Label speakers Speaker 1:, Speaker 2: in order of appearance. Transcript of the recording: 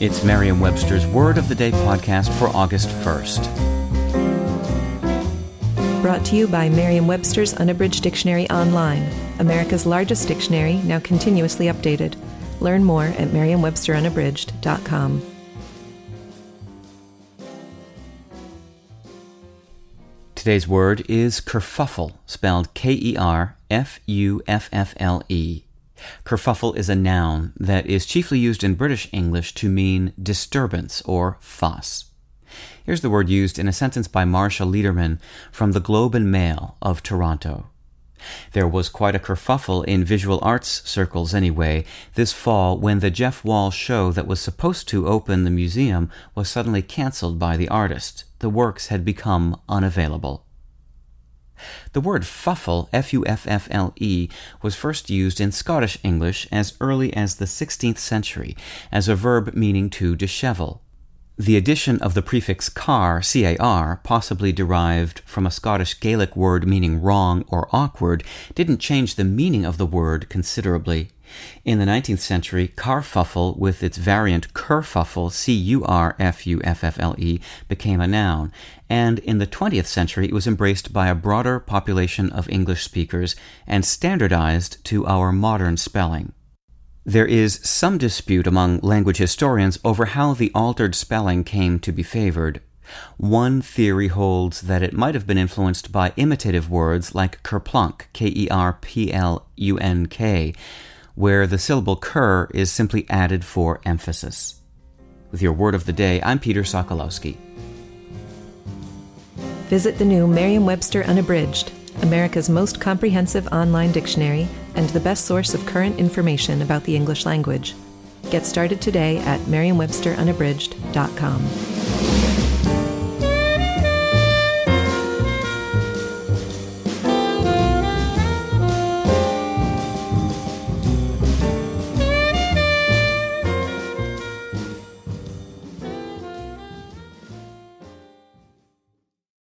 Speaker 1: It's Merriam Webster's Word of the Day podcast for August 1st.
Speaker 2: Brought to you by Merriam Webster's Unabridged Dictionary Online, America's largest dictionary, now continuously updated. Learn more at merriam-websterunabridged.com.
Speaker 1: Today's word is kerfuffle, spelled K E R F U F F L E. Kerfuffle is a noun that is chiefly used in British English to mean disturbance or fuss. Here's the word used in a sentence by Marsha Lederman from the Globe and Mail of Toronto. There was quite a kerfuffle in visual arts circles anyway this fall when the Jeff Wall show that was supposed to open the museum was suddenly cancelled by the artist. The works had become unavailable. The word fuffle, F-U-F-F-L-E, was first used in Scottish English as early as the 16th century as a verb meaning to dishevel. The addition of the prefix car, C-A-R, possibly derived from a Scottish Gaelic word meaning wrong or awkward, didn't change the meaning of the word considerably. In the 19th century, carfuffle, with its variant curfuffle, C-U-R-F-U-F-F-L-E, became a noun, and in the 20th century it was embraced by a broader population of English speakers and standardized to our modern spelling. There is some dispute among language historians over how the altered spelling came to be favored. One theory holds that it might have been influenced by imitative words like kerplunk, K-E-R-P-L-U-N-K, where the syllable ker is simply added for emphasis. With your word of the day, I'm Peter Sokolowski.
Speaker 2: Visit the new Merriam Webster Unabridged, America's most comprehensive online dictionary and the best source of current information about the English language. Get started today at merriam-websterunabridged.com.